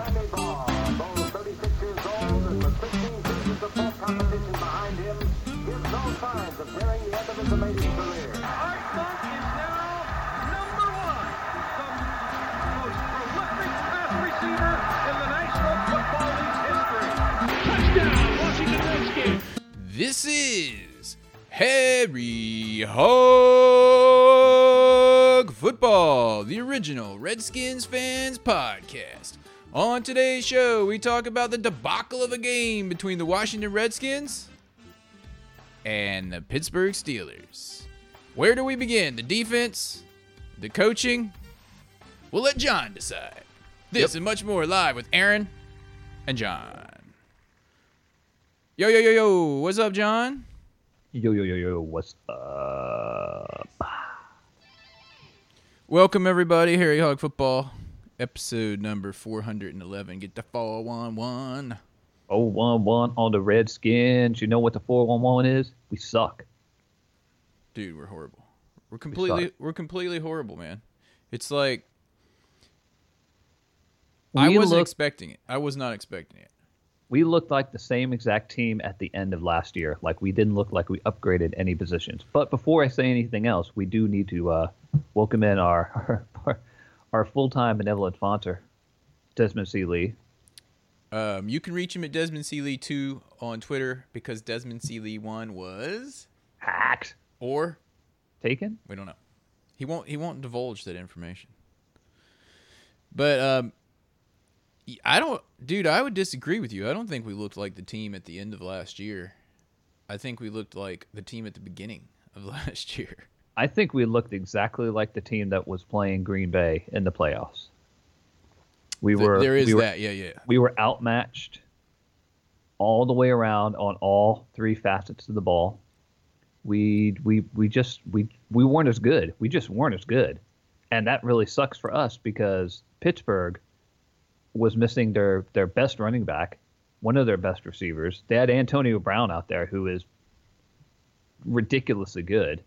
Randy Ball, though 36 years old and with 15 seasons of full competition behind him, gives no signs of nearing the end of his amazing career. Art Monk is now number one, the most prolific pass receiver in the National Football League's history. Touchdown, Washington Redskins. This is Harry Hog Football, the original Redskins fans podcast. On today's show, we talk about the debacle of a game between the Washington Redskins and the Pittsburgh Steelers. Where do we begin? The defense? The coaching? We'll let John decide. This and much more live with Aaron and John. Yo, yo, yo, yo. What's up, John? Yo yo yo yo, what's up? Welcome, everybody. Harry Hog Football, episode number 411. Get the 411. Oh one one on the Redskins. You know what the four one one is? We suck. Dude, we're horrible. We're completely suck. we're completely horrible, man. It's like I wasn't expecting it. I was not expecting it. We looked like the same exact team at the end of last year. Like we didn't look like we upgraded any positions. But before I say anything else, we do need to uh, welcome in our our, our full time benevolent fonter, Desmond C. Lee. Um, you can reach him at Desmond C. Lee 2 on Twitter because Desmond C. Lee 1 was Hacked. or Taken? We don't know. He won't. He won't divulge that information. But um, I don't, dude. I would disagree with you. I don't think we looked like the team at the end of last year. I think we looked like the team at the beginning of last year. I think we looked exactly like the team that was playing Green Bay in the playoffs. We Th- were there is we were, that. Yeah, yeah. we were outmatched all the way around on all three facets of the ball. We we we just we we weren't as good. We just weren't as good. And that really sucks for us because Pittsburgh was missing their their best running back, one of their best receivers. They had Antonio Brown out there who is ridiculously good.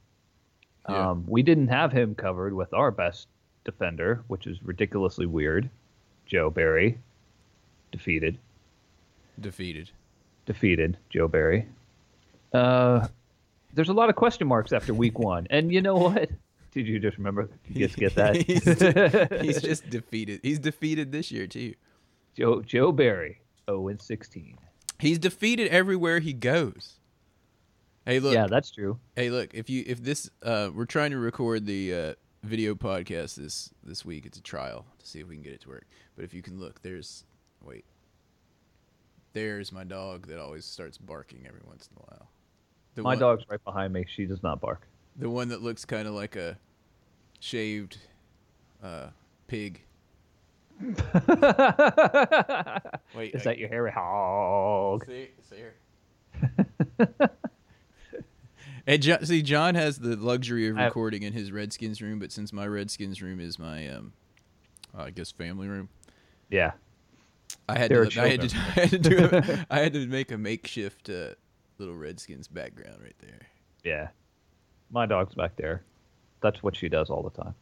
Yeah. Um, we didn't have him covered with our best defender, which is ridiculously weird. Joe Barry defeated Defeated. defeated Joe Barry. Uh, there's a lot of question marks after week one, and you know what? Did you just remember? Did you just get he's, that? he's just defeated. He's defeated this year too. Joe Joe Barry, 0 and 16. He's defeated everywhere he goes. Hey, look. yeah, that's true. Hey, look, if you if this uh we're trying to record the uh video podcast this this week. It's a trial to see if we can get it to work. But if you can look, there's wait. There's my dog that always starts barking every once in a while. The My one, dog's right behind me. She does not bark. the one that looks kind of like a shaved uh pig. Wait, Is I- that your hairy hog? See, see here. and John, see, John has the luxury of recording in his Redskins room, but since my Redskins room is my, um, I guess, family room, Yeah. I had to, I had to, I had to do, a, I had to make a makeshift uh, little Redskins background right there. Yeah. My dog's back there. That's what she does all the time.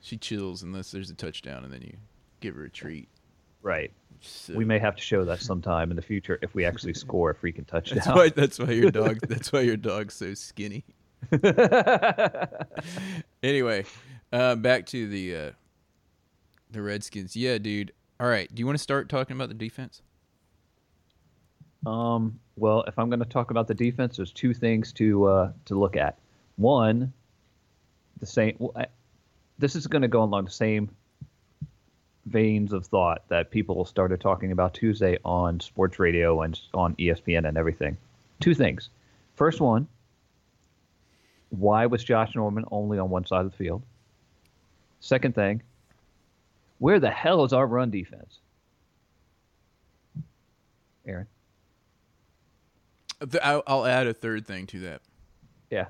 She chills unless there's a touchdown, and then you give her a treat. Right. So, We may have to show that sometime in the future if we actually score a freaking touchdown. That's why. That's why your dog. that's why your dog's so skinny. anyway, uh, back to the uh, the Redskins. Yeah, dude. All right. Do you want to start talking about the defense? Um, well, if I'm going to talk about the defense, there's two things to uh, to look at. One, the same. Well, I, this is going to go along the same veins of thought that people started talking about Tuesday on sports radio and on ESPN and everything. Two things. First one, why was Josh Norman only on one side of the field? Second thing, where the hell is our run defense? Aaron. I'll add a third thing to that. Yeah.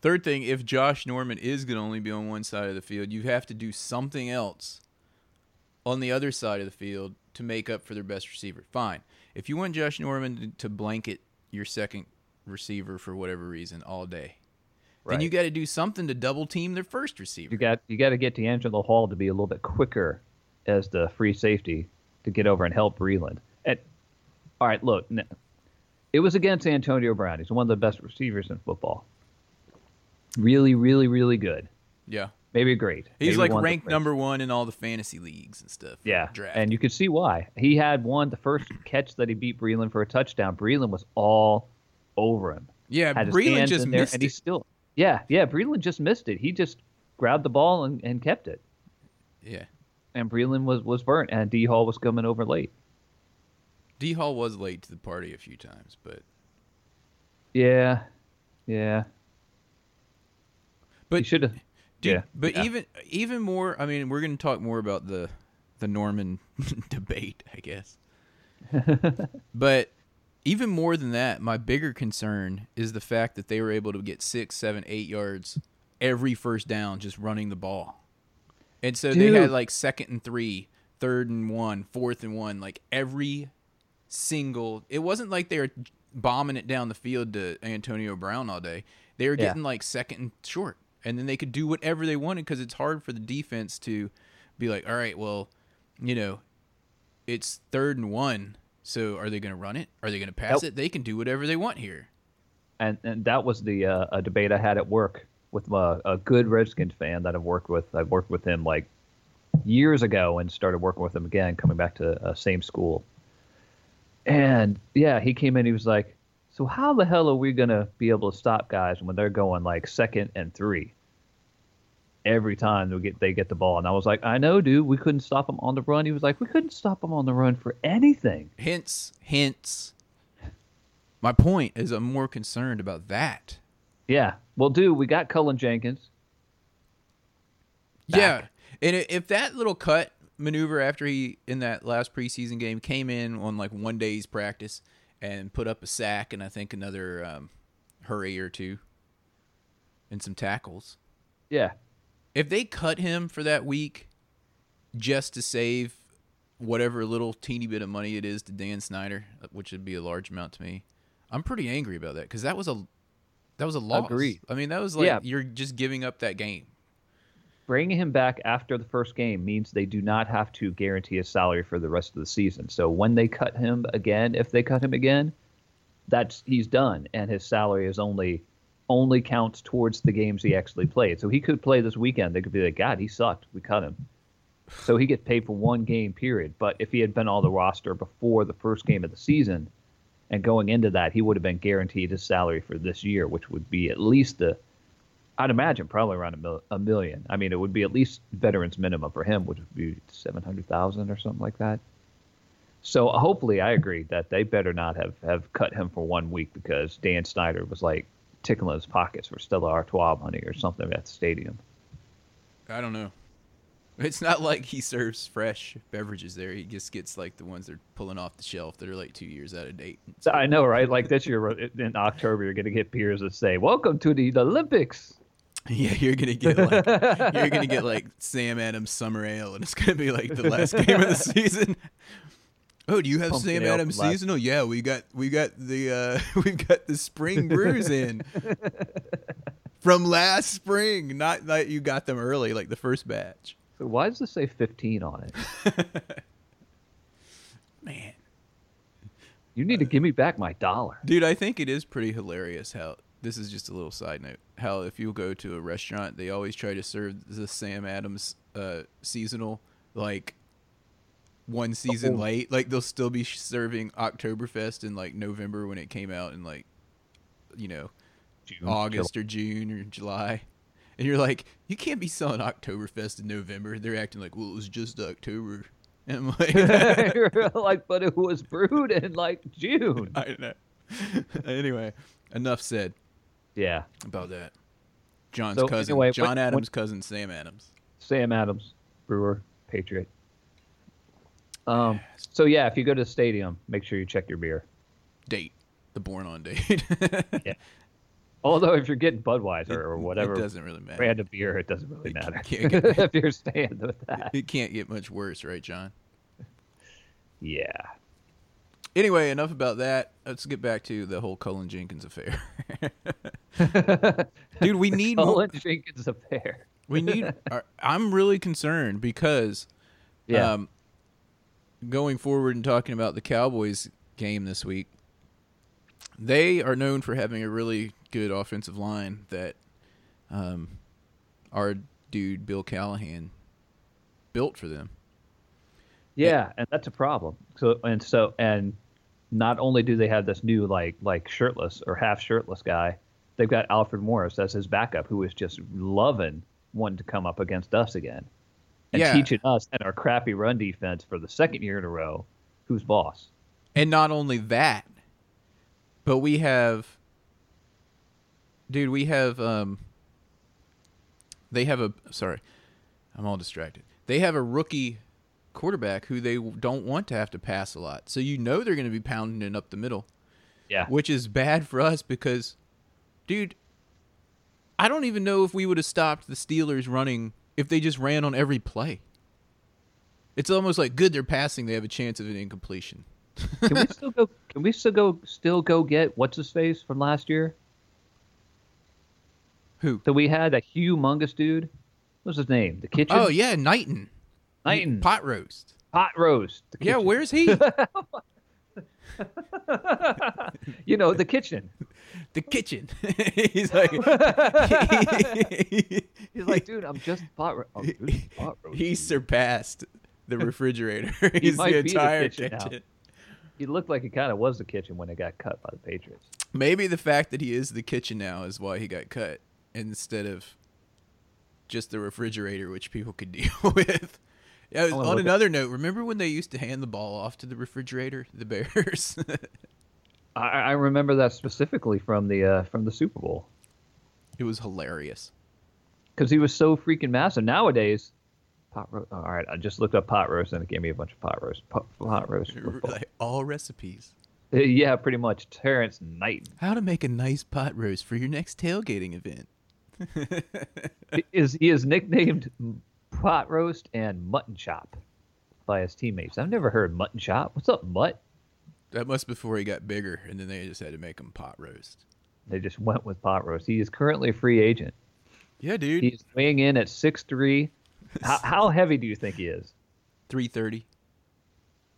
Third thing, if Josh Norman is going to only be on one side of the field, you have to do something else on the other side of the field to make up for their best receiver. Fine. If you want Josh Norman to, blanket your second receiver for whatever reason all day, then you got to do something to double team their first receiver. You got you got to get DeAngelo Hall to be a little bit quicker as the free safety to get over and help Breeland. And all right, look, it was against Antonio Brown. He's one of the best receivers in football. Really, really, really good. Yeah. Maybe great. He's Maybe like one of the ranked number one in all the fantasy leagues and stuff. Yeah, Draft. and you could see why. He had one the first catch that he beat Breeland for a touchdown. Breeland was all over him. yeah, Had Breeland just there, missed and it. he still. Yeah, yeah. Breeland just missed it. He just grabbed the ball and, and kept it. Yeah. And Breeland was was burnt, and D Hall was coming over late. D Hall was late to the party a few times, but Yeah, yeah. but he should have. Dude, Yeah, but yeah. even even more. I mean, we're going to talk more about the the Norman debate, I guess. but even more than that, my bigger concern is the fact that they were able to get six, seven, eight yards every first down just running the ball, and so they had like second and three, third and one, fourth and one, like every single. It wasn't like they were bombing it down the field to Antonio Brown all day. They were Yeah. getting like second and short, and then they could do whatever they wanted because it's hard for the defense to be like, all right, well, you know, it's third and one. So are they going to run it? Are they going to pass Nope. it? They can do whatever they want here. and and that was the uh, a debate I had at work with a, a good Redskins fan that I've worked with. I've worked with him like years ago and started working with him again, coming back to uh, same school. And yeah, he came in. He was like, "So how the hell are we gonna be able to stop guys when they're going like second and three every time they get they get the ball?" And I was like, "I know, dude. We couldn't stop them on the run." He was like, "We couldn't stop them on the run for anything." Hence, hence, my point is I'm more concerned about that. Yeah. Well, dude, we got Cullen Jenkins. Yeah, and if that little cut maneuver after he in that last preseason game came in on like one day's practice and put up a sack and I think another um, hurry or two and some tackles. Yeah. If they cut him for that week just to save whatever little teeny bit of money it is to Dan Snyder, uh, which would be a large amount to me, I'm pretty angry about that because that was a that was a loss. Agreed. I mean, that was like Yeah. you're just giving up that game. Bringing him back after the first game means they do not have to guarantee his salary for the rest of the season. So when they cut him again, if they cut him again, that's he's done, and his salary is only only counts towards the games he actually played. So he could play this weekend. They could be like, God, he sucked. We cut him. So he gets paid for one game period. But if he had been on the roster before the first game of the season, and going into that, he would have been guaranteed his salary for this year, which would be at least a I'd imagine probably around a, mil- a million. I mean, it would be at least veterans minimum for him, which would be seven hundred thousand or something like that. So hopefully, I agree that they better not have have cut him for one week because Dan Snyder was like tickling his pockets for Stella Artois money or something at the stadium. I don't know. It's not like he serves fresh beverages there. He just gets like the ones they're pulling off the shelf that are like two years out of date. So I know, right? Like this year in October, you're going to get beers that say "Welcome to the Olympics." Yeah, you're gonna get like you're gonna get like Sam Adams Summer Ale, and it's gonna be like the last game of the season. Oh, do you have Pumpkin Sam Adams last- seasonal? Yeah, we got we got the uh we've got the spring brews in from last spring. Not that you got them early, like the first batch. So why does this say 15 on it? Man, You need to give me back my dollar. Dude, I think it is pretty hilarious how this is just a little side note. How if you go to a restaurant, they always try to serve the Sam Adams uh, seasonal like one season Oh. late. Like they'll still be serving Oktoberfest in like November when it came out in like you know June, August or June or July. And you're like, you can't be selling Oktoberfest in November. They're acting like, well, it was just October. And I'm like, like, but it was brewed in like June. I know. anyway, enough said. Yeah. about that. John's So, cousin, anyway, John Adams' cousin, Sam Adams. Sam Adams, brewer, patriot. Um. So yeah, if you go to the stadium, make sure you check your beer. Date, the born on date. Yeah. Although if you're getting Budweiser or whatever It doesn't really matter. brand of beer, it doesn't really It matter. can't get- if you're staying with that. It can't get much worse, right, John? Yeah. Anyway, enough about that. Let's get back to the whole Cullen Jenkins affair. Dude, we need more. Cullen Jenkins affair. We need. I'm really concerned because, Yeah. um, going forward and talking about the Cowboys game this week, they are known for having a really good offensive line that um, our dude Bill Callahan built for them. Yeah, and that's a problem. So and so and not only do they have this new like like shirtless or half shirtless guy, they've got Alfred Morris as his backup, who is just loving wanting to come up against us again and Yeah. teaching us and our crappy run defense for the second year in a row who's boss. And not only that, but we have dude, we have um they have a sorry. I'm all distracted. They have a rookie quarterback who they don't want to have to pass a lot. So you know they're going to be pounding it up the middle, Yeah. which is bad for us because dude, I don't even know if we would have stopped the Steelers running if they just ran on every play. It's almost like good they're passing, they have a chance of an incompletion. Can we still go can we still go still go get what's his face from last year? Who? So we had a humongous dude. What's his name? The kitchen? Oh yeah, Knighton. Knighton. Pot roast. Pot roast. Yeah, where's he? you know, the kitchen. the kitchen. He's like He's like, dude, I'm just pot, ro- oh, dude, pot roast. he surpassed the refrigerator. He's might the be the entire kitchen kitchen. He looked like he kind of was the kitchen when it got cut by the Patriots. Maybe the fact that he is the kitchen now is why he got cut instead of just the refrigerator, which people could deal with. Yeah, on look at- another note, remember when they used to hand the ball off to the refrigerator, the Bears? I, I remember that specifically from the uh, from the Super Bowl it was hilarious. because he was so freaking massive. Nowadays, pot roast. All right, I just looked up pot roast and it gave me a bunch of pot roast. Pot, pot roast. Like all recipes. Yeah, pretty much. Terrance Knighton How to make a nice pot roast for your next tailgating event. is he is nicknamed pot roast and mutton chop by his teammates. I've never heard mutton chop. What's up, mutt? That must before he got bigger, and then they just had to make him pot roast. They just went with pot roast. He is currently a free agent. Yeah, dude. He's weighing in at 6'3". How, how heavy do you think he is? 330.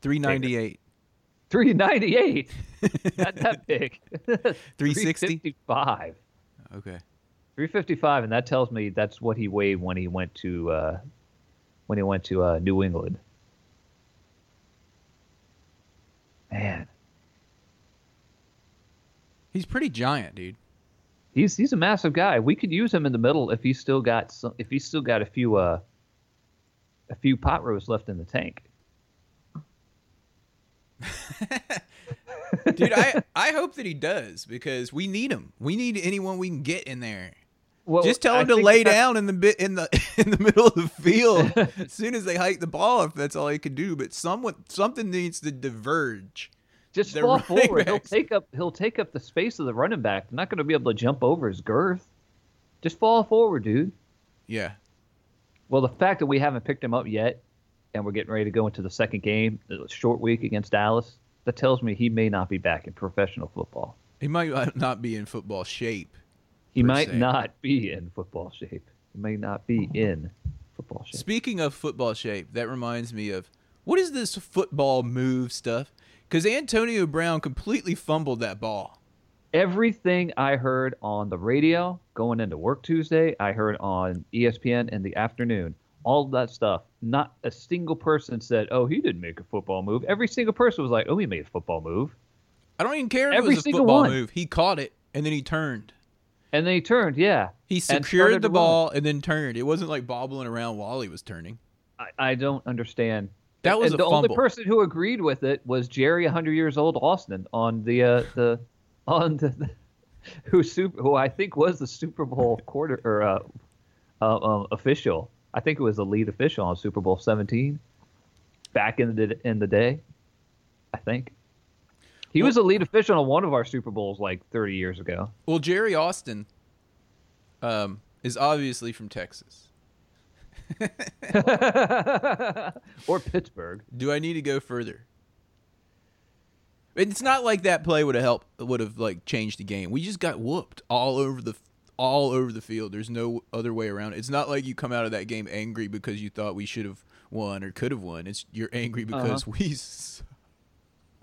398. 398. Not that big. 360? 355. Okay. 355, and that tells me that's what he weighed when he went to uh, when he went to uh, New England. Man, He's pretty giant, dude. he's he's a massive guy. We could use him in the middle if he's still got some, if he's still got a few uh a few pot roasts left in the tank. Dude, I, I hope that he does because we need him. We need anyone we can get in there. Well, Just tell I him to lay down in the bit in the in the middle of the field as soon as they hike the ball if that's all he can do. But someone something needs to diverge. Just the fall forward. He'll take up he'll take up the space of the running back. They're not going to be able to jump over his girth. Just fall forward, dude. Yeah. Well, the fact that we haven't picked him up yet, and we're getting ready to go into the second game, short week against Dallas, that tells me he may not be back in professional football. He might not be in football shape. He might se. not be in football shape. He may not be in football shape. Speaking of football shape, that reminds me of what is this football move stuff? Because Antonio Brown completely fumbled that ball. Everything I heard on the radio going into work Tuesday, I heard on ESPN in the afternoon. All that stuff. Not a single person said, "Oh, he didn't make a football move." Every single person was like, "Oh, he made a football move," I don't even care if Every it was a football one. move. He caught it and then he turned. And then he turned. Yeah, He secured the ball and then turned. It wasn't like bobbling around while he was turning. I, I don't understand. That was and the only person who agreed with it was Jerry, 100 years old Austin, on the uh, the on the who super who I think was the Super Bowl quarter or uh, uh, um, official. I think it was the lead official on Super Bowl 17 back in the in the day. I think he was a lead official on one of our Super Bowls like 30 years ago. Well, Jerry Austin um, is obviously from Texas. or Pittsburgh. Do I need to go further? It's not like that play would have helped would have like changed the game. We just got whooped all over the all over the field. There's no other way around it. It's not like you come out of that game angry because you thought we should have won or could have won. It's you're angry because we. s-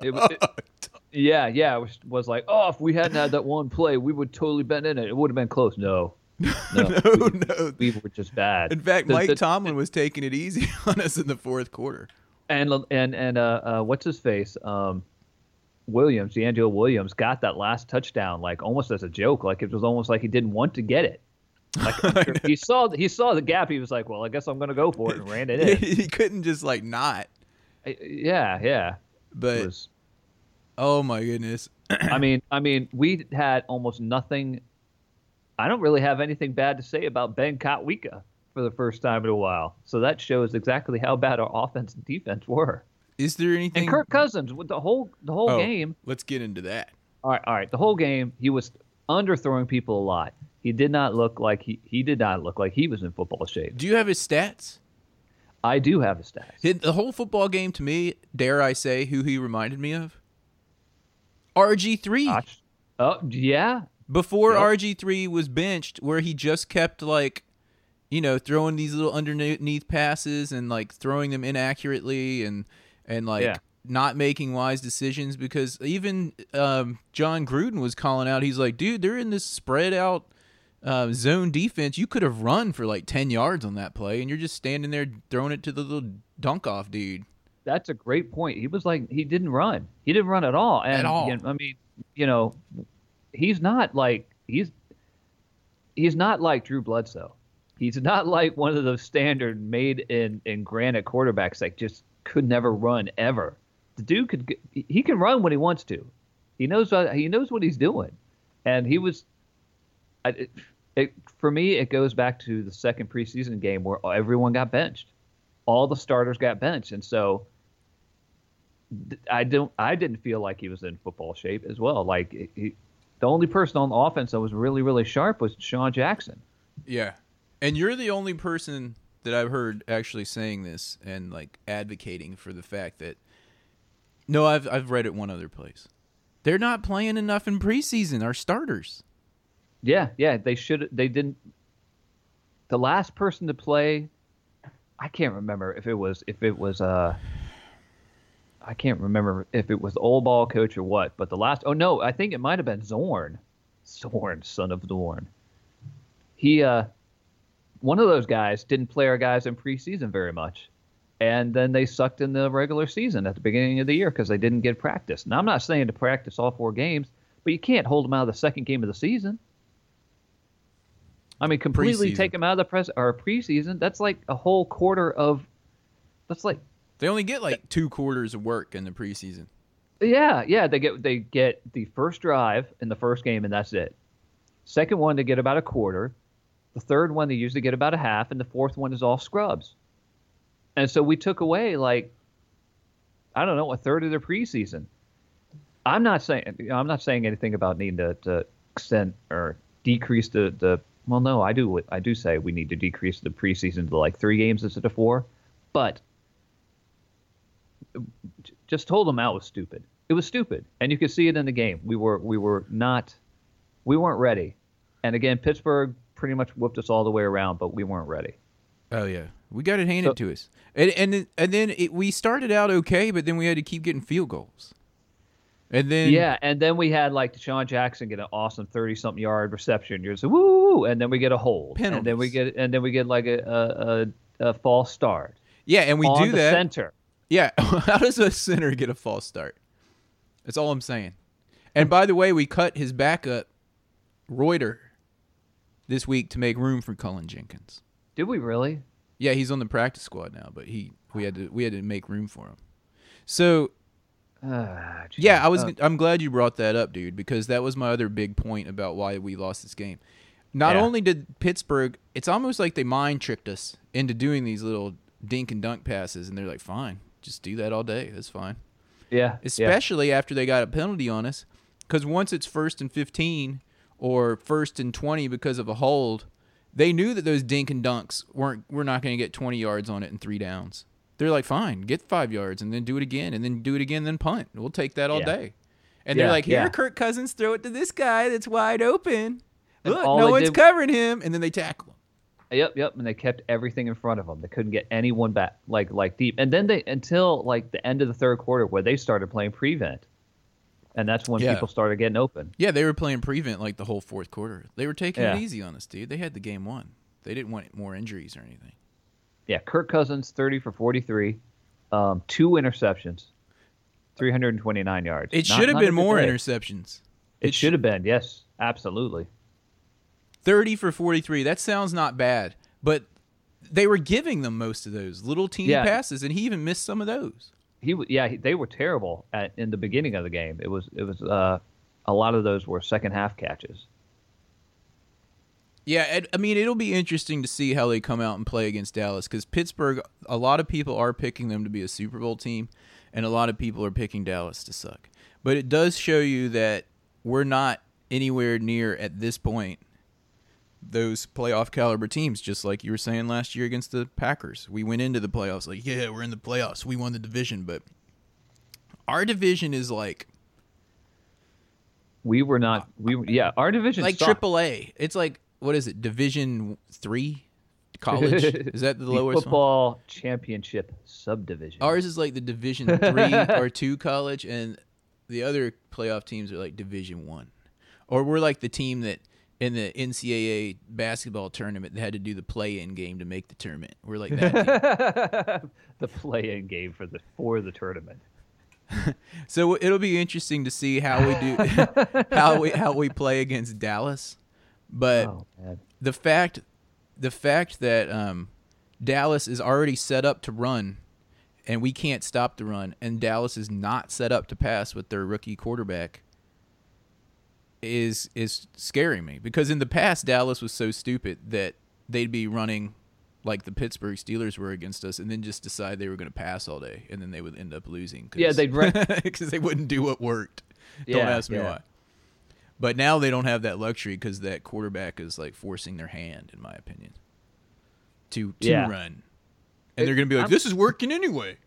It, it- yeah, yeah. Was, was like, oh, if we hadn't had that one play, we would totally been in it. It would have been close. No, no, no, we, no. we were just bad. In fact, The- Mike the- Tomlin was taking it easy on us in the fourth quarter. and and and uh, uh, what's his face? Um, Williams, DeAngelo Williams, got that last touchdown like almost as a joke. Like it was almost like he didn't want to get it. Like he saw he saw the gap. He was like, "Well, I guess I'm going to go for it," and ran it in. he couldn't just like not. Yeah, yeah. But It was, oh my goodness, I mean, I mean, we had almost nothing. I don't really have anything bad to say about Ben Kotwica for the first time in a while. So that shows exactly how bad our offense and defense were. is there anything? And Kirk Cousins with the whole the whole Oh, game. Let's get into that. All right, all right. The whole game, he was underthrowing people a lot. He did not look like he he did not look like he was in football shape. Do you have his stats? I do have his stats. Hit the whole football game to me, dare I say, who he reminded me of? RG3. Gosh. Oh yeah, Before Yep. RG3 was benched, where he just kept like, you know, throwing these little underneath passes and like throwing them inaccurately and and like Yeah. not making wise decisions because even um, Jon Gruden was calling out. He's like, dude, they're in this spread out uh, zone defense. You could have run for like ten yards on that play, and you're just standing there throwing it to the little dunk off dude. That's a great point. He was like he didn't run. He didn't run at all. And At all. I mean, you know, he's not like he's he's not like Drew Bledsoe. He's not like one of those standard made in in granite quarterbacks that just could never run ever. The dude could he can run when he wants to. He knows what he knows what he's doing, and he was. I, it, it, for me, it goes back to the second preseason game where everyone got benched, all the starters got benched, and so I don't. I didn't feel like he was in football shape as well. Like he, the only person on the offense that was really, really sharp was Sean Jackson. Yeah. And you're the only person that I've heard actually saying this and like advocating for the fact that no, I've I've read it one other place. They're not playing enough in preseason, our starters. Yeah, yeah. They should. They didn't. The last person to play, I can't remember if it was if it was uh. I can't remember if it was the old ball coach or what, but the last. Oh no, I think it might have been Zorn. Zorn, son of Zorn. He uh, one of those guys didn't play our guys in preseason very much, and then they sucked in the regular season at the beginning of the year because they didn't get practice. Now I'm not saying to practice all four games, but you can't hold them out of the second game of the season. I mean, completely Preseason. take them out of the press or preseason. That's like a whole quarter of. That's like They only get like two quarters of work in the preseason. yeah, yeah. They get they get the first drive in the first game, and that's it. Second one, they get about a quarter. The third one, they usually get about a half, and the fourth one is all scrubs. And so we took away like, I don't know, a third of their preseason. I'm not saying I'm not saying anything about needing to, to extend or decrease the, the well no I do I do say we need to decrease the preseason to like three games instead of four, but just told them out was stupid. It was stupid, and you could see it in the game. We were we were not we weren't ready, and again Pittsburgh pretty much whooped us all the way around, but we weren't ready. Oh yeah, we got it handed So- to us, and and then- and then it, we started out okay, but then we had to keep getting field goals, and then Yeah, and then we had like DeSean Jackson get an awesome thirty-something yard reception. You're just woo, and then we get a hold, and then we get and then we get like a a, a, a false start yeah, and we do the that. center. Yeah, how does a center get a false start? That's all I'm saying. And by the way, we cut his backup, Reiter, this week to make room for Cullen Jenkins. Did we really? Yeah, he's on the practice squad now, but he we had to we had to make room for him. So geez. yeah, I was Uh, I'm glad you brought that up, dude, because that was my other big point about why we lost this game. Not Yeah. only did Pittsburgh, it's almost like they mind tricked us into doing these little dink and dunk passes, and they're like, fine, just do that all day. That's fine. yeah, yeah. especially after they got a penalty on us. Because once it's first and 15 or first and 20 because of a hold, they knew that those dink and dunks weren't, we're not going to get 20 yards on it in three downs. They're like, fine, get five yards and then do it again and then do it again, then punt. We'll take that all Yeah. day. And Yeah, they're like, here, yeah. Kirk Cousins, throw it to this guy that's wide open. Look, no one's did- covering him. And then they tackle him. Yep, yep. And they kept everything in front of them. They couldn't get anyone back like like deep. And then they until like the end of the third quarter where they started playing prevent, and that's when Yeah. people started getting open. Yeah, they were playing prevent like the whole fourth quarter. They were taking Yeah. it easy on us, dude. They had the game won. They didn't want more injuries or anything. Yeah, Kirk Cousins thirty for forty three, um, two interceptions, three hundred and twenty nine yards. It Not- should have been more day. interceptions. It should have been. Yes, absolutely. 30 for 43. That sounds not bad, but they were giving them most of those little teeny Yeah. passes, and he even missed some of those. He yeah, he, they were terrible at in the beginning of the game. It was it was uh, a lot of those were second half catches. Yeah, and- I mean, it'll be interesting to see how they come out and play against Dallas because Pittsburgh, a lot of people are picking them to be a Super Bowl team, and a lot of people are picking Dallas to suck. But it does show you that we're not anywhere near at this point those playoff caliber teams, just like you were saying last year against the Packers. We went into the playoffs like, yeah, we're in the playoffs. We won the division, but our division is like We were not. We were, yeah, our division like sucked. triple A. It's like what is it? Division three college? is that the, the lowest one? football championship subdivision. Ours is like the Division three or two college, and the other playoff teams are like Division one, or we're like the team that in the NCAA basketball tournament that had to do the play-in game to make the tournament. We're like that. the play-in game for the for the tournament. So it'll be interesting to see how we do how we how we play against Dallas, but. Oh the fact the fact that um, Dallas is already set up to run and we can't stop the run and Dallas is not set up to pass with their rookie quarterback is is scaring me because in the past Dallas was so stupid that they'd be running like the Pittsburgh Steelers were against us and then just decide they were going to pass all day and then they would end up losing cause, Yeah, they'd run- because they wouldn't do what worked. Don't ask me yeah. why. But now they don't have that luxury because that quarterback is like forcing their hand, in my opinion, to to Yeah. run, and they're gonna be like, I'm- "This is working anyway,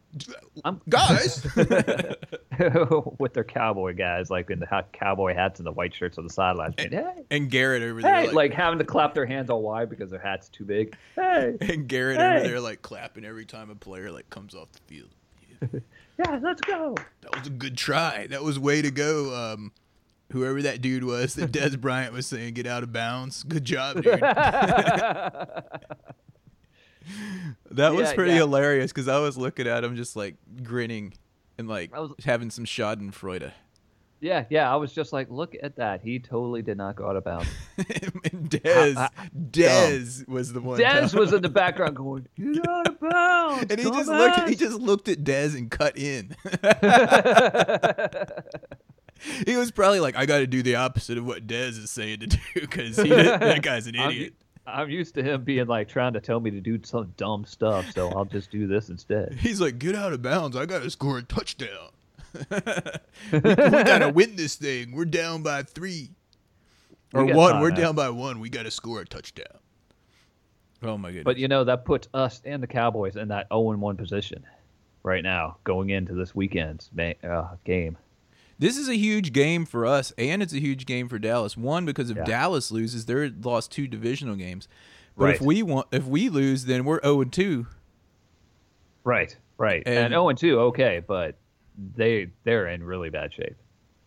I'm- guys." with their cowboy guys, like in the ha- cowboy hats and the white shirts on the sidelines. being, hey, and Garrett over there, hey, like, like having to clap their hands all wide because their hat's too big. Hey, and Garrett over there, like clapping every time a player like comes off the field. yeah, let's go. That was a good try. That was way to go. Um, whoever that dude was that Dez Bryant was saying, "Get out of bounds." Good job, dude. That was Yeah, pretty yeah. hilarious because I was looking at him just like grinning and like I was- having some Schadenfreude. Yeah, yeah. I was just like, look at that. He totally did not go out of bounds. Dez, Dez was the one. Dez was in the background going, get out of bounds. and he just looked. He just looked at Dez and cut in. he was probably like, "I got to do the opposite of what Dez is saying to do because that guy's an idiot." I'm used to him being like trying to tell me to do some dumb stuff, so I'll just do this instead. He's like, "Get out of bounds! I got to score a touchdown. we, we got to win this thing. We're down by three or we one. We're man. down by one. We got to score a touchdown." Oh my goodness! But you know that puts us and the Cowboys in that 0 1 position right now, going into this weekend's ma- uh, game. This is a huge game for us, and it's a huge game for Dallas. One because if Yeah. Dallas loses, they're lost two divisional games. But if we want, if we lose, then we're zero and two. Right, right. And- And 0 2, okay, but they they're in really bad shape.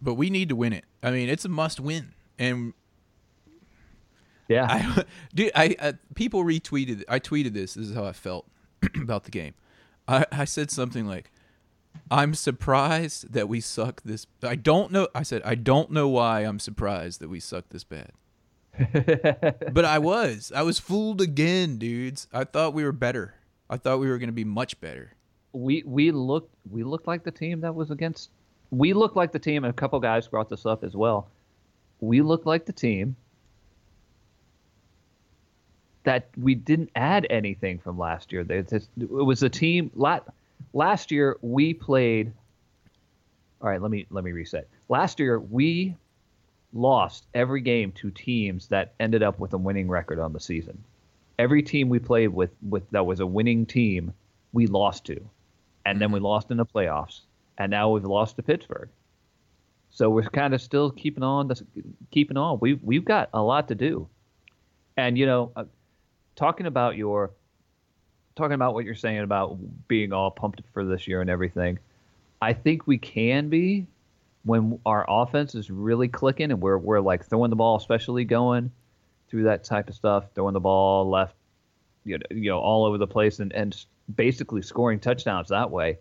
But we need to win it. I mean, it's a must win. And Yeah. I, dude, I, I people retweeted. I tweeted this. This is how I felt about the game. I, I said something like, "I'm surprised that we suck this." I don't know. I said I don't know why I'm surprised that we suck this bad. but I was. I was fooled again, dudes. I thought we were better. I thought we were going to be much better. we we looked we looked like the team that was against we looked like the team and a couple guys brought this up as well we looked like the team that we didn't add anything from last year They- this- it was a team la- last year we played all right let me let me reset. Last year we lost every game to teams that ended up with a winning record on the season. Every team we played with with that was a winning team we lost to. And then we lost in the playoffs and now we've lost to Pittsburgh. So we're kind of still keeping on keeping on. We've we've got a lot to do. And you know uh, talking about your talking about what you're saying about being all pumped for this year and everything. I think we can be when our offense is really clicking and we're we're like throwing the ball, especially going through that type of stuff, throwing the ball left, you know, you know all over the place and and basically scoring touchdowns that way.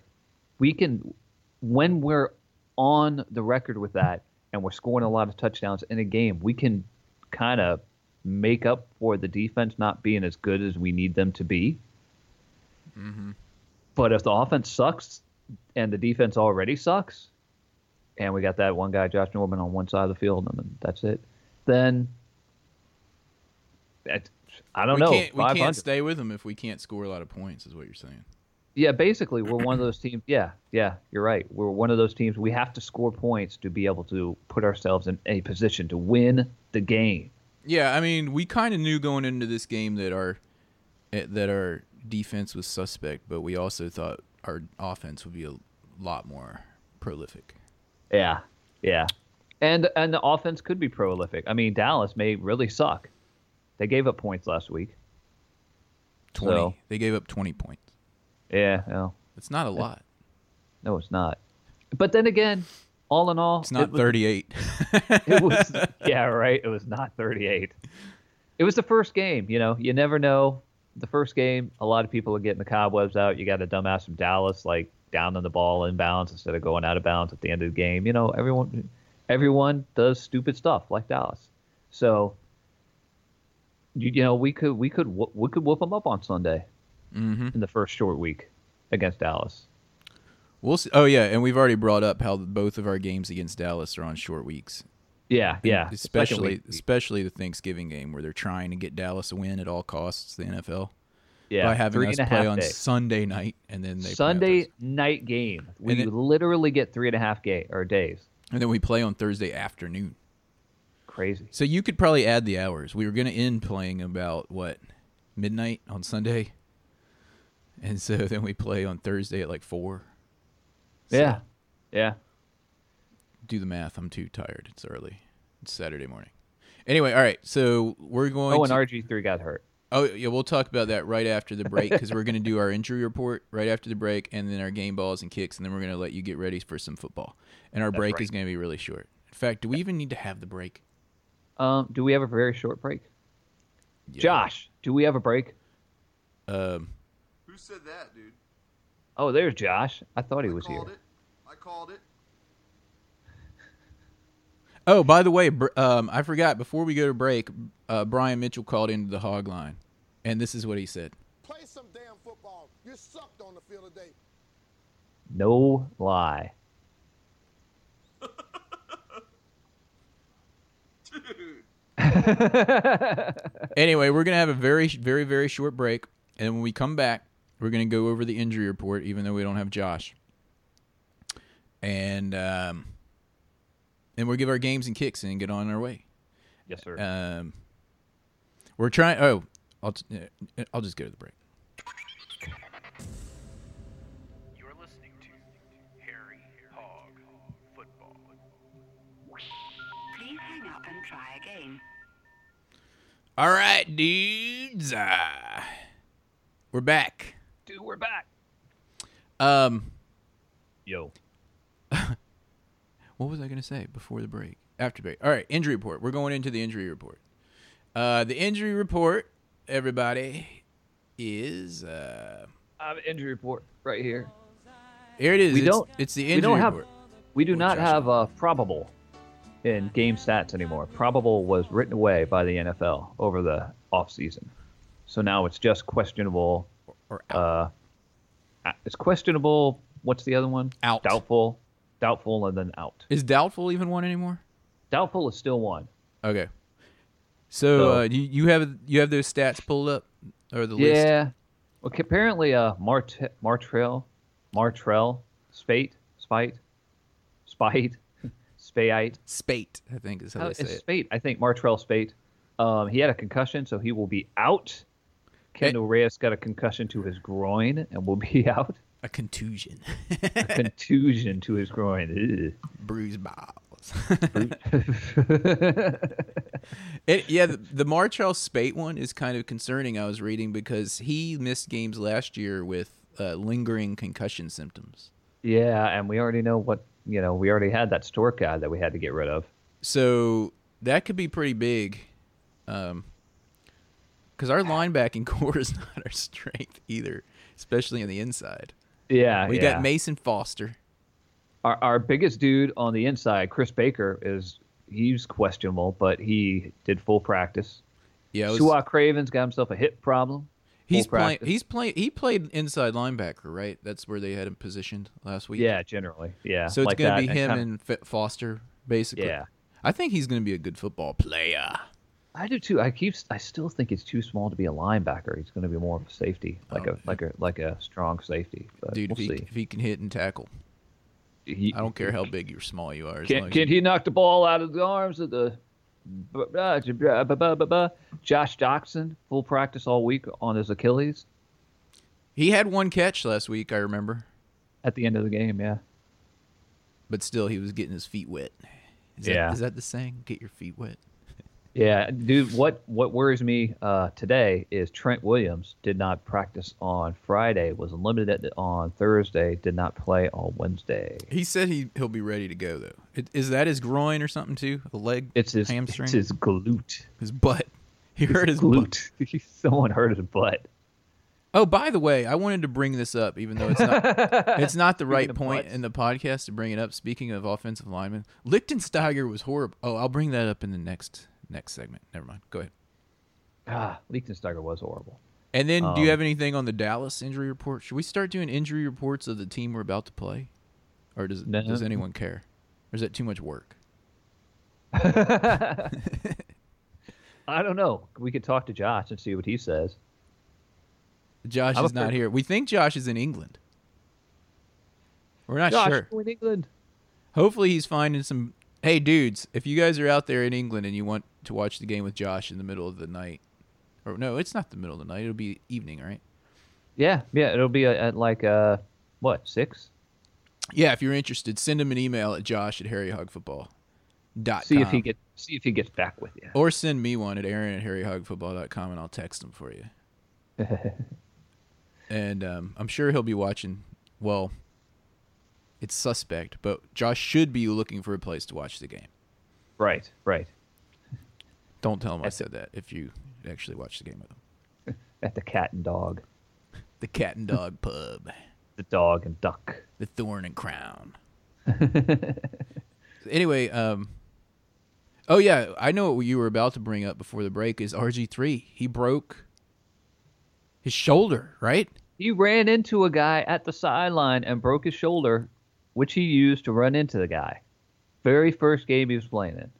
We can when we're on the record with that and we're scoring a lot of touchdowns in a game, we can kind of make up for the defense not being as good as we need them to be. But if the offense sucks and the defense already sucks, and we got that one guy, Josh Norman, on one side of the field, and then that's it, then that, I don't we know. can't we can't stay with them if we can't score a lot of points. Is what you're saying? Yeah, basically, we're one of those teams. Yeah, yeah, you're right. We're one of those teams. We have to score points to be able to put ourselves in a position to win the game. Yeah, I mean, we kind of knew going into this game that our eh, that our defense was suspect, but we also thought our offense would be a lot more prolific. Yeah, yeah, and and the offense could be prolific. I mean, Dallas may really suck. They gave up points last week. Twenty. So- They gave up twenty points. Yeah, well, It's not a lot. no, it's not. But then again, all in all, It's not it was- thirty-eight. it was yeah right it was not 38 it was the first game you know you never know the first game a lot of people are getting the cobwebs out you got a dumbass from dallas like down on the ball in bounds instead of going out of bounds at the end of the game you know everyone everyone does stupid stuff like dallas so you, you know we could we could we could whoop them up on sunday mm-hmm. in the first short week against dallas We'll see. Oh yeah, and we've already brought up how both of our games against Dallas are on short weeks. Yeah yeah especially week. especially the Thanksgiving game where they're trying to get Dallas a win at all costs. The NFL yeah by having us play on days. Sunday night and then they Sunday night game. We it- literally get three and a half ga- or days. and then we play on Thursday afternoon. Crazy. So you could probably add the hours. We were going to end playing about what midnight on Sunday, and so then we play on Thursday at like four. So Yeah, yeah. Do the math. I'm too tired. It's early. It's Saturday morning. Anyway, all right. So we're going. Oh, and to, RG three got hurt. Oh yeah, we'll talk about that right after the break because we're going to do our injury report right after the break, and then our game balls and kicks, and then we're going to let you get ready for some football. And our break right. is going to be really short. In fact, do we even need to have the break? Um, do we have a very short break? Yeah. Josh, do we have a break? Um, Who said that, dude? Oh, there's Josh. I thought he I was here. called it. I called it. Oh, by the way, um, I forgot before we go to break, uh, Brian Mitchell called into the hog line, and this is what he said. Play some damn football. You sucked on the field today. No lie. Dude. Anyway, we're gonna have a very, very, very short break, and when we come back, we're gonna go over the injury report, even though we don't have Josh, and um, and we'll give our games and kicks and get on our way. Yes, sir. Um, we're trying. Oh, I'll t- uh, I'll just go to the break. You're listening to Harry Hog Football. Please hang up and try again. All right, dudes. Uh, we're back. Dude, we're back. Um, Yo. What was I going to say before the break? After break. All right, injury report. We're going into the injury report. Uh, the injury report, everybody, is uh, I have an injury report right here. here. It is. We it's, don't- It's the we injury don't have- report. We do not have uh, probable in game stats anymore. Probable was written away by the NFL over the offseason. So now it's just questionable. Or Uh, it's questionable. What's the other one? Out. Doubtful. Doubtful and then out. is doubtful even one anymore? Doubtful is still one. Okay. So, So- uh, you, you have you have those stats pulled up or the list? Yeah. Well, apparently, uh, Mart- Martrell, Martrell, Spate, Spite, Spite, Spate. Spate, I think is how Uh, they say it's it. Spate. I think Martrell Spaight. Um, he had a concussion, so he will be out. Kendall Reyes got a concussion to his groin and will be out. A contusion, A contusion to his groin. Bruised balls. It, yeah, the, the Martrell Spaight one is kind of concerning. I was reading because he missed games last year with uh, lingering concussion symptoms. yeah, and we already know what you know. We already had that store guy that we had to get rid of. So that could be pretty big. Um, because our linebacking corps is not our strength either, especially on the inside. Yeah, We yeah. got Mason Foster. our, our biggest dude on the inside, Chris Baker, is he's questionable, but he did full practice. Yeah, was- Su'a Craven's got himself a hip problem. he's playing. He's playing. He played inside linebacker, right? That's where they had him positioned last week. Yeah, generally. Yeah. So it's like gonna that, be him kinda- and Foster, basically. Yeah. I think he's gonna be a good football player. I do too. I keep. I still think he's too small to be a linebacker. He's going to be more of a safety, like Oh, a like a like a strong safety. But Dude, we'll if, he, see. if he can hit and tackle, He- I don't care how big or small you are. Can, can he knock the ball out of the arms of the? Josh Doctson, full practice all week on his Achilles he had one catch last week, I remember, at the end of the game. Yeah. but still he was getting his feet wet. Is Yeah. That, is that the saying? Get your feet wet. Yeah, dude. What what worries me uh, today is Trent Williams did not practice on Friday, was limited on Thursday, did not play on Wednesday. He said he he'll be ready to go though. It, is that his groin or something too? The leg? It's his hamstring. It's his glute. His butt. He hurt his butt. glute. Someone hurt his butt. Oh, by the way, I wanted to bring this up, even though it's not it's not the right point butts. in the podcast to bring it up. Speaking of offensive linemen, Lichtensteiger was horrible. Oh, I'll bring that up in the next next segment. Never mind. Go ahead. Ah, Lichtensteiger was horrible. And then, do Um, you have anything on the Dallas injury report? Should we start doing injury reports of the team we're about to play, or does No. does anyone care? Or is that too much work? I don't know. We could talk to Josh and see what he says. Josh I'm is not here. We think Josh is in England. We're not Josh, sure. in England. Hopefully, he's finding some. Hey, dudes, if you guys are out there in England and you want to watch the game with Josh in the middle of the night, or no, it's not the middle of the night. It'll be evening, right? Yeah, yeah. It'll be at like uh, what six? Yeah, if you're interested, send him an email at josh at harryhogfootball.com. See if he get see if he gets back with you. Or send me one at aaron at harryhogfootball.com and I'll text him for you. and um, I'm sure he'll be watching. Well, it's suspect, but Josh should be looking for a place to watch the game. Right, right. Don't tell him I said that if you actually watch the game with him. At the cat and dog, The Cat and Dog Pub, the dog and duck. the Thorn and Crown. anyway, um, oh yeah, I know what you were about to bring up before the break is RG three. He broke his shoulder, right? He ran into a guy at the sideline and broke his shoulder, which he used to run into the guy. Very first game he was playing in.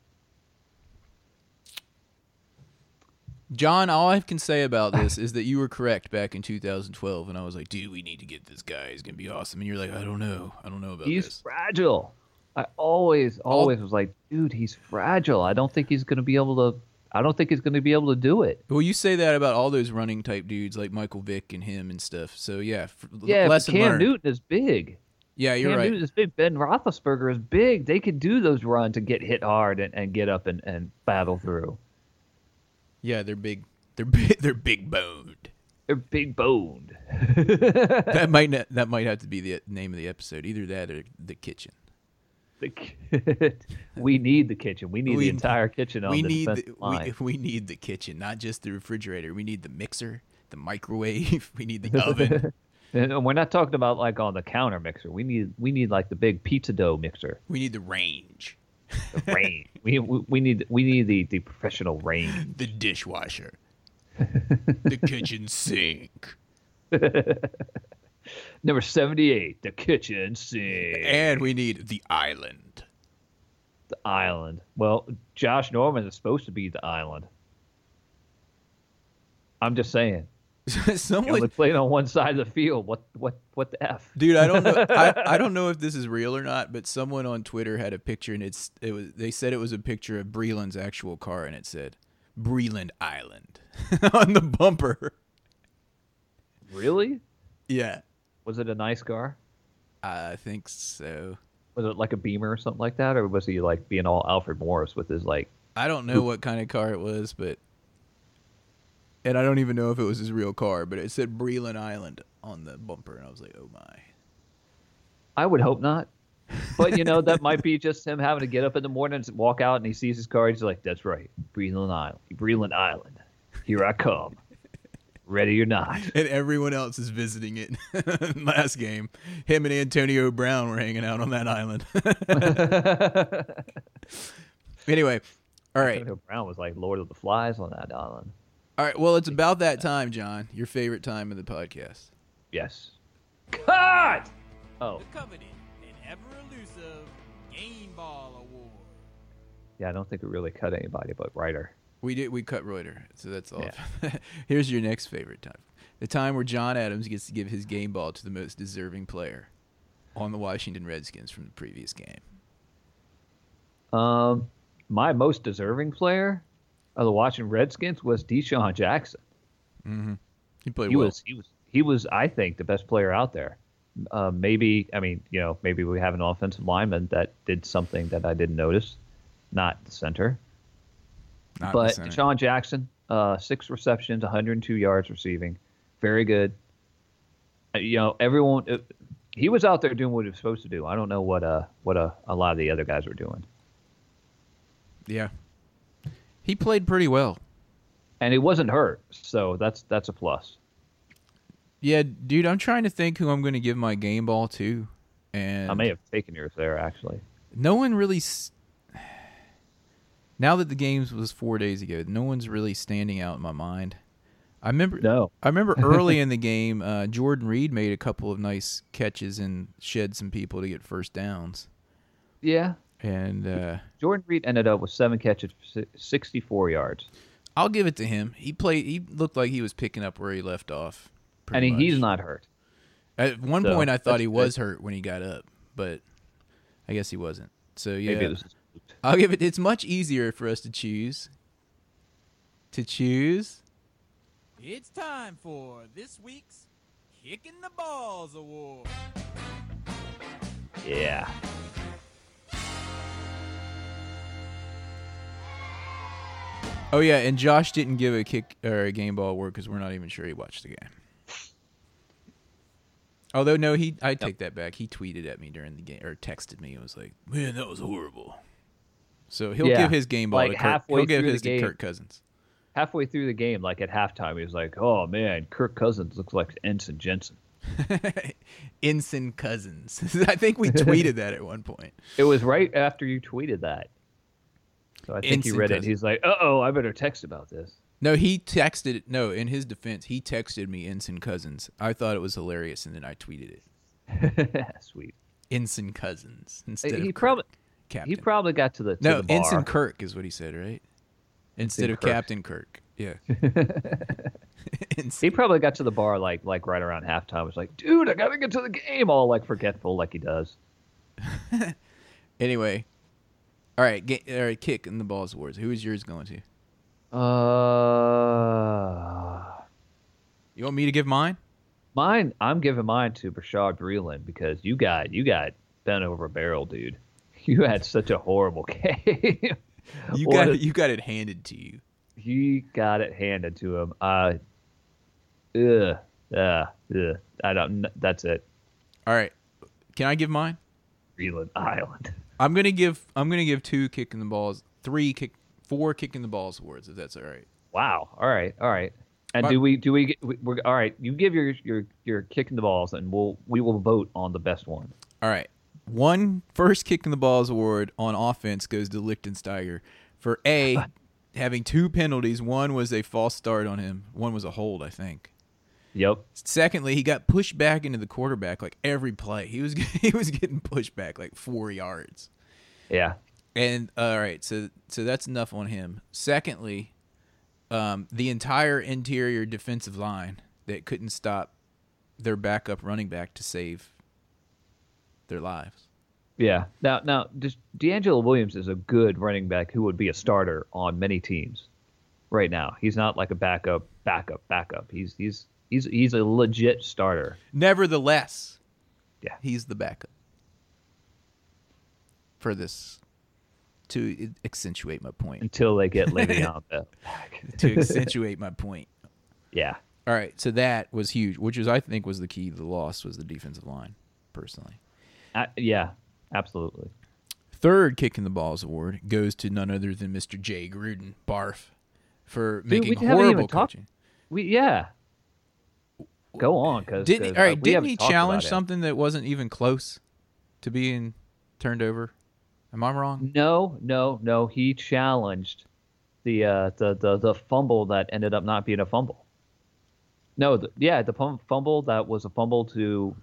John, all I can say about this is that you were correct back in 2012, and I was like, dude, we need to get this guy. He's gonna be awesome. And you're like, I don't know, I don't know about He's this. He's fragile. I always, always was like, dude, he's fragile. I don't think he's going to be able to. I don't think he's going to be able to do it. Well, you say that about all those running type dudes like Michael Vick and him and stuff. So yeah, f- Yeah, lesson Cam learned. Newton is big. Yeah, you're Cam right. Newton is big. Ben Roethlisberger is big. They could do those runs and get hit hard and, and get up and, and battle through. Yeah, they're big. They're big. They're big boned. They're big boned. that might not, that might have to be the name of the episode. Either that or the kitchen. The ki- we need the kitchen. We need We- the entire kitchen on we the need the, line. we, we need the kitchen, not just the refrigerator. We need the mixer, the microwave. We need the oven. And we're not talking about like on the counter mixer. We need we need like the big pizza dough mixer. we need the range, The range. we, we we need we need the, the professional range. the dishwasher, the kitchen sink, Number seventy eight, the kitchen sink. and we need the island. the island. Well, Josh Norman is supposed to be the island. I'm just saying. You know, Someone, played on one side of the field. What what what the f? Dude, I don't know. I, I don't know if this is real or not, but someone on Twitter had a picture, and it's it was. They said it was a picture of Breeland's actual car, and it said Breeland Island on the bumper. Really? Yeah, Was it a nice car? I think so. Was it like a Beamer or something like that, or was he like being all Alfred Morris with his like? I don't know what kind of car it was, but and I don't even know if it was his real car, but it said Breeland Island on the bumper, and I was like, oh my. I would hope not. But you know, that might be just him having to get up in the morning and walk out and he sees his car. He's like, "That's right, Breeland Island, Breeland Island, here I come, ready or not." And everyone else is visiting it. Last game, him and Antonio Brown were hanging out on that island. anyway, all right, Antonio Brown was like Lord of the Flies on that island. All right. Well, it's about that time, John. Your favorite time of the podcast. Yes. Cut. Oh, coveted and ever elusive Game Ball Award. yeah. I don't think we really cut anybody but Reiter. We did. We cut Reiter, so that's all. Yeah. Here's your next favorite time: the time where John Adams gets to give his game ball to the most deserving player on the Washington Redskins from the previous game. Um, my most deserving player of the Washington Redskins was DeSean Jackson. He played he well. was he was he was I think the best player out there. Uh, maybe I mean you know maybe we have an offensive lineman that did something that I didn't notice, not the center. Not the but center. DeSean Jackson, uh, six receptions, 102 yards receiving, very good. Uh, you know everyone. Uh, he was out there doing what he was supposed to do. I don't know what uh what uh, a lot of the other guys were doing, yeah, he played pretty well. and he wasn't hurt, so that's that's a plus. Yeah, dude, I'm trying to think who I'm going to give my game ball to, and I may have taken yours there actually. no one really. S- now that the games was four days ago, no one's really standing out in my mind. I remember. No. I remember early in the game, uh, Jordan Reed made a couple of nice catches and shed some people to get first downs. Yeah, And uh, Jordan Reed ended up with seven catches, 64 yards. I'll give it to him. He played. He looked like he was picking up where he left off. And pretty he, he's not hurt. At one so point, I thought he was hurt when he got up, but I guess he wasn't. So yeah, Maybe it was I'll give it. It's much easier for us to choose. To choose. It's time for this week's Kicking the Balls Award. yeah. Oh yeah, and Josh didn't give a kick or a game ball award because we're not even sure he watched the game. Although no, he I take that back. He tweeted at me during the game or texted me. It was like, "Man, that was horrible." So he'll Yeah, give his game ball like to Kirk. He'll give his to. Kirk Cousins. Halfway through the game, like at halftime, he was like, "Oh man, Kirk Cousins looks like Ensign Jensen." Ensign Cousins. I think we tweeted that at one point. It was right after you tweeted that. So I think Ensign he read it. He's like, "Uh oh, I better text about this." No, he texted. No, in his defense, he texted me Ensign Cousins. I thought it was hilarious, and then I tweeted it. Sweet. Ensign Cousins instead he of probably Captain. he probably got to the to no the. Ensign Kirk is what he said, right? Instead of Kirk. Captain Kirk. Yeah. He probably got to the bar like like right around halftime. Was like, "Dude, I gotta get to the game," all like forgetful, like he does. Anyway, all right, get, all right. Kick in the balls awards. Who is yours going to? Uh, You want me to give mine? mine. I'm giving mine to Bashaud Breeland because you got you got bent over a barrel, dude. You had such a horrible game. You got a- it. You got it handed to you. he got it handed to him. Uh, ugh, uh, ugh. I don't. That's it. All right. Can I give mine? Breeland Island. I'm gonna give. I'm gonna give two kicking the balls, three kick, four kicking the balls awards. If that's all right. Wow. All right. All right. And But- do we do we we're all right? You give your your your kicking the balls, and we'll we will vote on the best one. All right. One first kick in the balls award on offense goes to Lichtensteiger for A, having two penalties. One was a false start on him, one was a hold, I think. Yep. Secondly, he got pushed back into the quarterback like every play. He was he was getting pushed back like four yards. Yeah. And all right, so so that's enough on him. Secondly, um, the entire interior defensive line that couldn't stop their backup running back to save their lives. Yeah. Now now just DeAngelo Williams is a good running back who would be a starter on many teams. Right now, he's not like a backup, backup, backup. He's he's he's he's a legit starter. Nevertheless, Yeah. he's the backup. for this to accentuate my point. until they get Le'Veon back. to accentuate my point. yeah. All right, so that was huge, which was I think was the key to the loss was the defensive line, personally. Uh, yeah. Absolutely. Third kicking the balls award goes to none other than Mr. Jay Gruden, barf, for Dude, making horrible talked- coaching. We yeah. Go on, because Didn't all right? Didn't he challenge something that wasn't even close to being turned over? Am I wrong? No, no, no. He challenged the uh, the the the fumble that ended up not being a fumble. No, the, yeah, the fumble that was a fumble to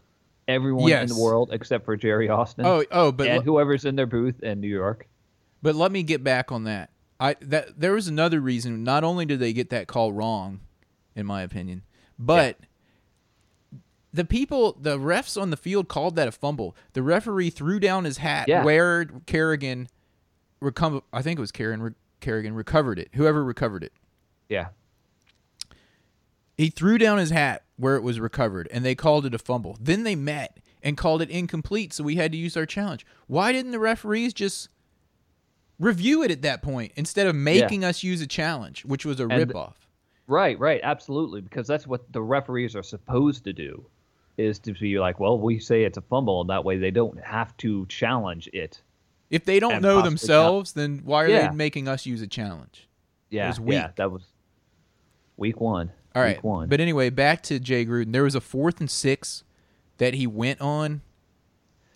everyone in the world except for Jerry Austin. Oh, oh, but and l- whoever's in their booth in New York. But let me get back on that. I that there was another reason. Not only did they get that call wrong, in my opinion, but the people, the refs on the field called that a fumble. The referee threw down his hat Yeah. where Kerrigan, recom- I think it was Karen Re- Kerrigan recovered it. Whoever recovered it, Yeah, he threw down his hat where it was recovered, and they called it a fumble. Then they met and called it incomplete, so we had to use our challenge. Why didn't the referees just review it at that point instead of making us use a challenge, which was a And- ripoff? right, right, absolutely. Because that's what the referees are supposed to do, is to be like, well, we say it's a fumble, and that way they don't have to challenge it. If they don't know themselves, then why are Yeah. they making us use a challenge? Yeah, was yeah, weak. that was week one. All right. week one. But anyway, back to Jay Gruden. There was a fourth and six that he went on.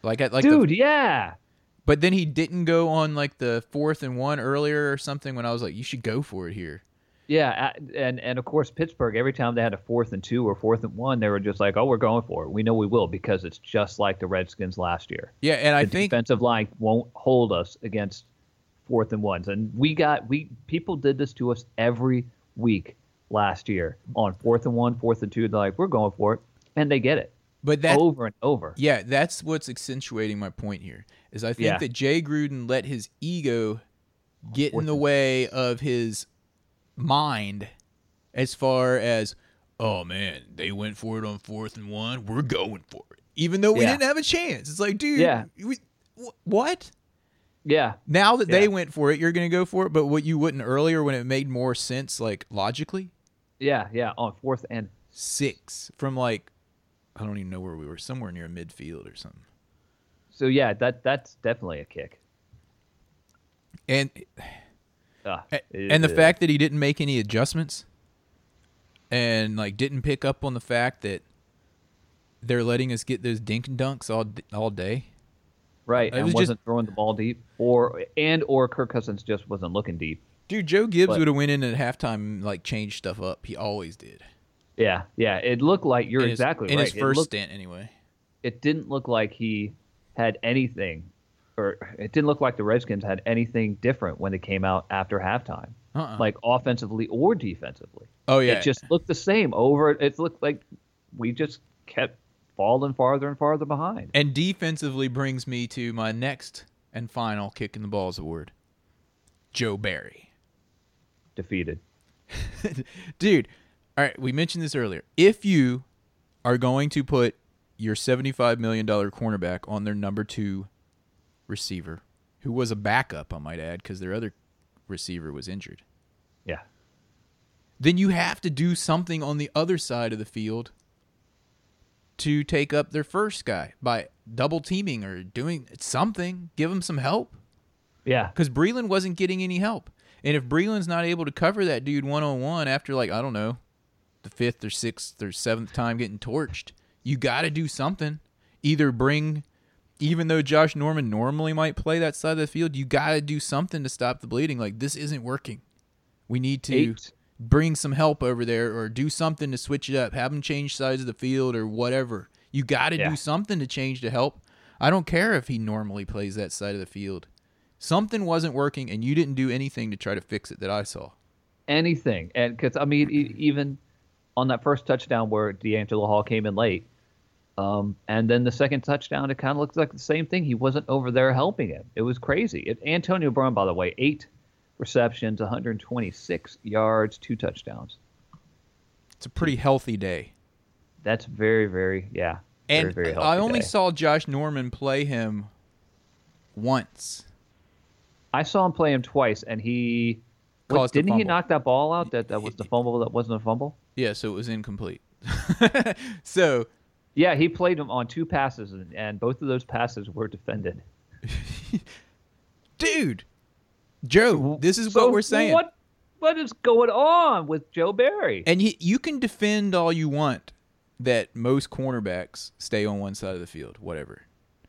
Like at like the- dude, yeah, But then he didn't go on like the fourth and one earlier or something when I was like, you should go for it here. Yeah, and and of course Pittsburgh. Every time they had a fourth and two or fourth and one, they were just like, "Oh, we're going for it. We know we will because it's just like the Redskins last year. Yeah, and I think defensive line won't hold us against fourth and ones. And we got we people did this to us every week last year on fourth and one, fourth and two. They're like, "We're going for it," and they get it but that over and over. yeah, that's what's accentuating my point here. Is I think Yeah. that Jay Gruden let his ego get in the way of his mind as far as oh man, they went for it on fourth and one, we're going for it. Even though we Yeah. didn't have a chance. It's like, dude, Yeah. we, wh- what? Yeah, Now that they went for it, you're going to go for it, but what you wouldn't earlier when it made more sense like logically? yeah, yeah. On fourth and 6 from like I don't even know where we were, somewhere near midfield or something. so yeah, that that's definitely a kick. And Uh, A- and the fact that he didn't make any adjustments and like didn't pick up on the fact that they're letting us get those dink and dunks all all day. right, it and was wasn't throwing the ball deep, or and or Kirk Cousins just wasn't looking deep. Dude, Joe Gibbs would have went in at halftime and like changed stuff up. He always did. Yeah, yeah. It looked like you're in his, exactly in right. his first looked- stint anyway. it didn't look like he had anything, or it didn't look like the Redskins had anything different when they came out after halftime, Uh-uh. like offensively or defensively. Oh yeah. It just looked the same over. It looked like we just kept falling farther and farther behind. and defensively brings me to my next and final kick in the balls award. Joe Barry. Defeated. Dude, all right, we mentioned this earlier. If you are going to put your $75 million cornerback on their number two receiver, who was a backup, I might add, because their other receiver was injured, Yeah. then you have to do something on the other side of the field to take up their first guy by double teaming or doing something. Give him some help Yeah. because Breeland wasn't getting any help. And if Breeland's not able to cover that dude one on one after like I don't know, the fifth or sixth or seventh time getting torched, you got to do something. Either bring, even though Josh Norman normally might play that side of the field, you got to do something to stop the bleeding. Like this isn't working. We need to Eight. bring some help over there or do something to switch it up. Have them change sides of the field or whatever. You got to Yeah. do something to change to help. I don't care if he normally plays that side of the field. Something wasn't working, and you didn't do anything to try to fix it that I saw. anything. And because I mean, even on that first touchdown where DeAngelo Hall came in late, um, and then the second touchdown, it kind of looks like the same thing. He wasn't over there helping him. It was crazy. It, Antonio Brown, by the way, eight receptions, 126 yards, two touchdowns. It's a pretty healthy day. That's very, very, yeah, And very, very. I only day. saw Josh Norman play him once. I saw him play him twice, and he what, didn't he knock that ball out? That that was the fumble. That wasn't a fumble. Yeah, so it was incomplete. so Yeah, he played him on two passes, and, and both of those passes were defended. dude, Joe, this is So what we're saying. What what is going on with Joe Barry? And you, you can defend all you want that most cornerbacks stay on one side of the field, whatever.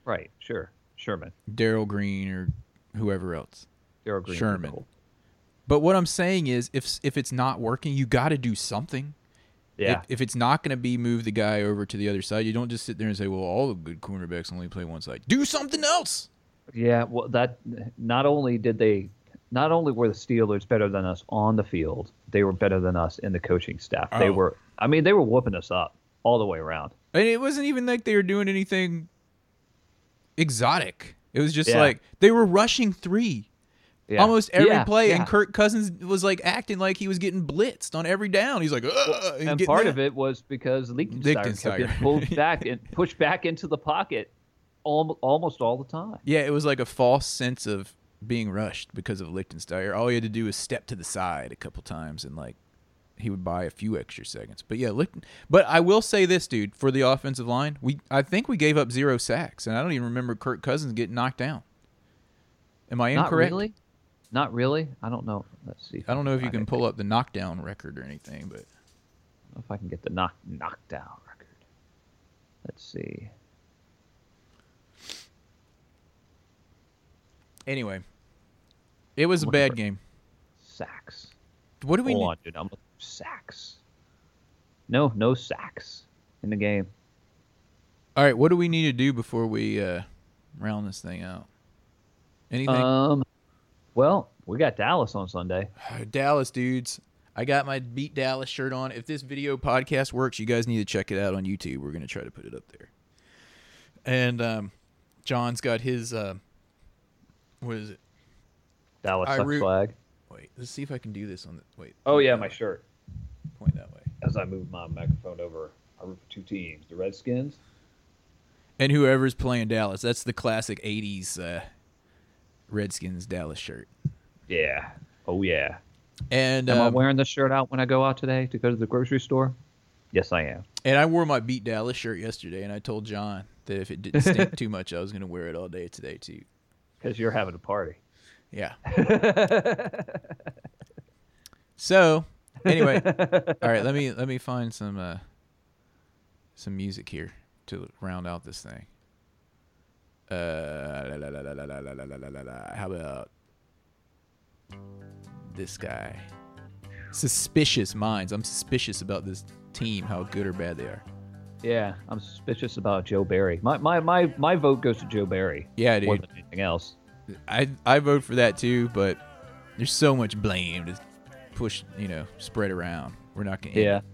right, sure, Sherman, Darrell Green or whoever else. Darrell Green, Sherman. But what I'm saying is, if if it's not working, you got to do something. Yeah, If, if it's not going to be move the guy over to the other side, you don't just sit there and say, "Well, all the good cornerbacks only play one side." Do something else. yeah. Well, that not only did they, not only were the Steelers better than us on the field, they were better than us in the coaching staff. They Oh. were. I mean, they were whooping us up all the way around. And it wasn't even like they were doing anything exotic. It was just Yeah. like they were rushing three Yeah. almost every Yeah, play, yeah. and Kirk Cousins was like acting like he was getting blitzed on every down. He's like, Ugh, and getting part that. of it was because Liechtenstein kept Liechtenstein. pulled back and pushed back into the pocket almost, almost all the time. Yeah, it was like a false sense of being rushed because of Liechtenstein. All he had to do was step to the side a couple times and like he would buy a few extra seconds. But yeah, Lichten- but I will say this, dude, for the offensive line, we I think we gave up zero sacks, and I don't even remember Kirk Cousins getting knocked down. Am I Not incorrect? really. Not really. I don't know. Let's see. I don't know if you can pull up the knockdown record or anything, but don't know if I can get the knock knockdown record. Let's see. anyway, it was a bad game. Sacks. What do we Hold need? on, dude. I'm looking for sacks. No, no sacks in the game. All right, what do we need to do before we uh, round this thing out? Anything? Um. Well, we got Dallas on Sunday. Dallas dudes. I got my Beat Dallas shirt on. If this video podcast works, you guys need to check it out on YouTube. We're gonna try to put it up there. And um, John's got his uh, what is it? Dallas I sucks root- flag. Wait, let's see if I can do this on the wait. Oh yeah, my way. shirt. Point that way. As I move my microphone over, I root for two teams: the Redskins. And whoever's playing Dallas, that's the classic '80s uh, Redskins Dallas shirt. Yeah. Oh yeah. And Am I um, wearing this shirt out when I go out today to go to the grocery store? Yes, I am. and I wore my Beat Dallas shirt yesterday, and I told John that if it didn't stink too much, I was gonna wear it all day today too. Because you're having a party. Yeah. so, anyway, all right. Let me let me find some uh, some music here to round out this thing. How about this guy? Suspicious minds. I'm suspicious about this team, how good or bad they are. Yeah, I'm suspicious about Joe Barry. My my my, my vote goes to Joe Barry. Yeah, dude. More than anything else. I I vote for that too, but there's so much blame to push, you know, spread around. We're not gonna. Yeah. End.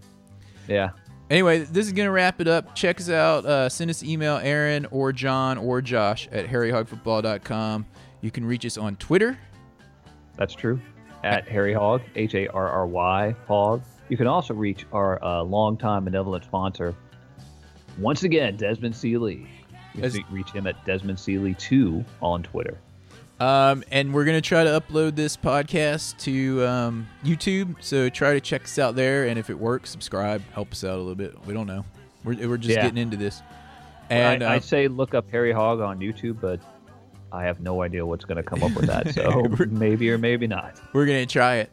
Yeah. Anyway, this is gonna wrap it up. Check us out. Uh, send us an email, Aaron or John or Josh at harryhogfootball.com. You can reach us on Twitter. That's true. At Harry Hog, H A R R Y Hog. You can also reach our uh, longtime benevolent sponsor. Once again, Desmond Seeley. You As- can reach him at Desmond Seeley 2 on Twitter. Um, and we're gonna try to upload this podcast to um, YouTube. So try to check us out there, and if it works, subscribe. Help us out a little bit. We don't know. We're we're just Yeah. getting into this. And I, I uh, say look up Harry Hog on YouTube, but I have no idea what's going to come up with that. So maybe or maybe not. we're gonna try it.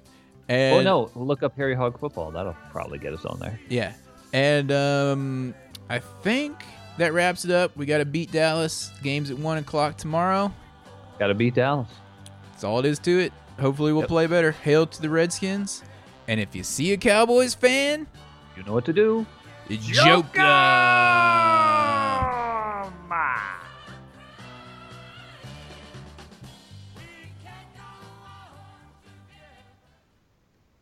And oh no, look up Harry Hog football. That'll probably get us on there. Yeah. And um, I think that wraps it up. We got to beat Dallas. Games at 1 o'clock tomorrow. Got to beat Dallas. That's all it is to it. Hopefully, we'll Yep. play better. Hail to the Redskins. And if you see a Cowboys fan, You know what to do. Joker!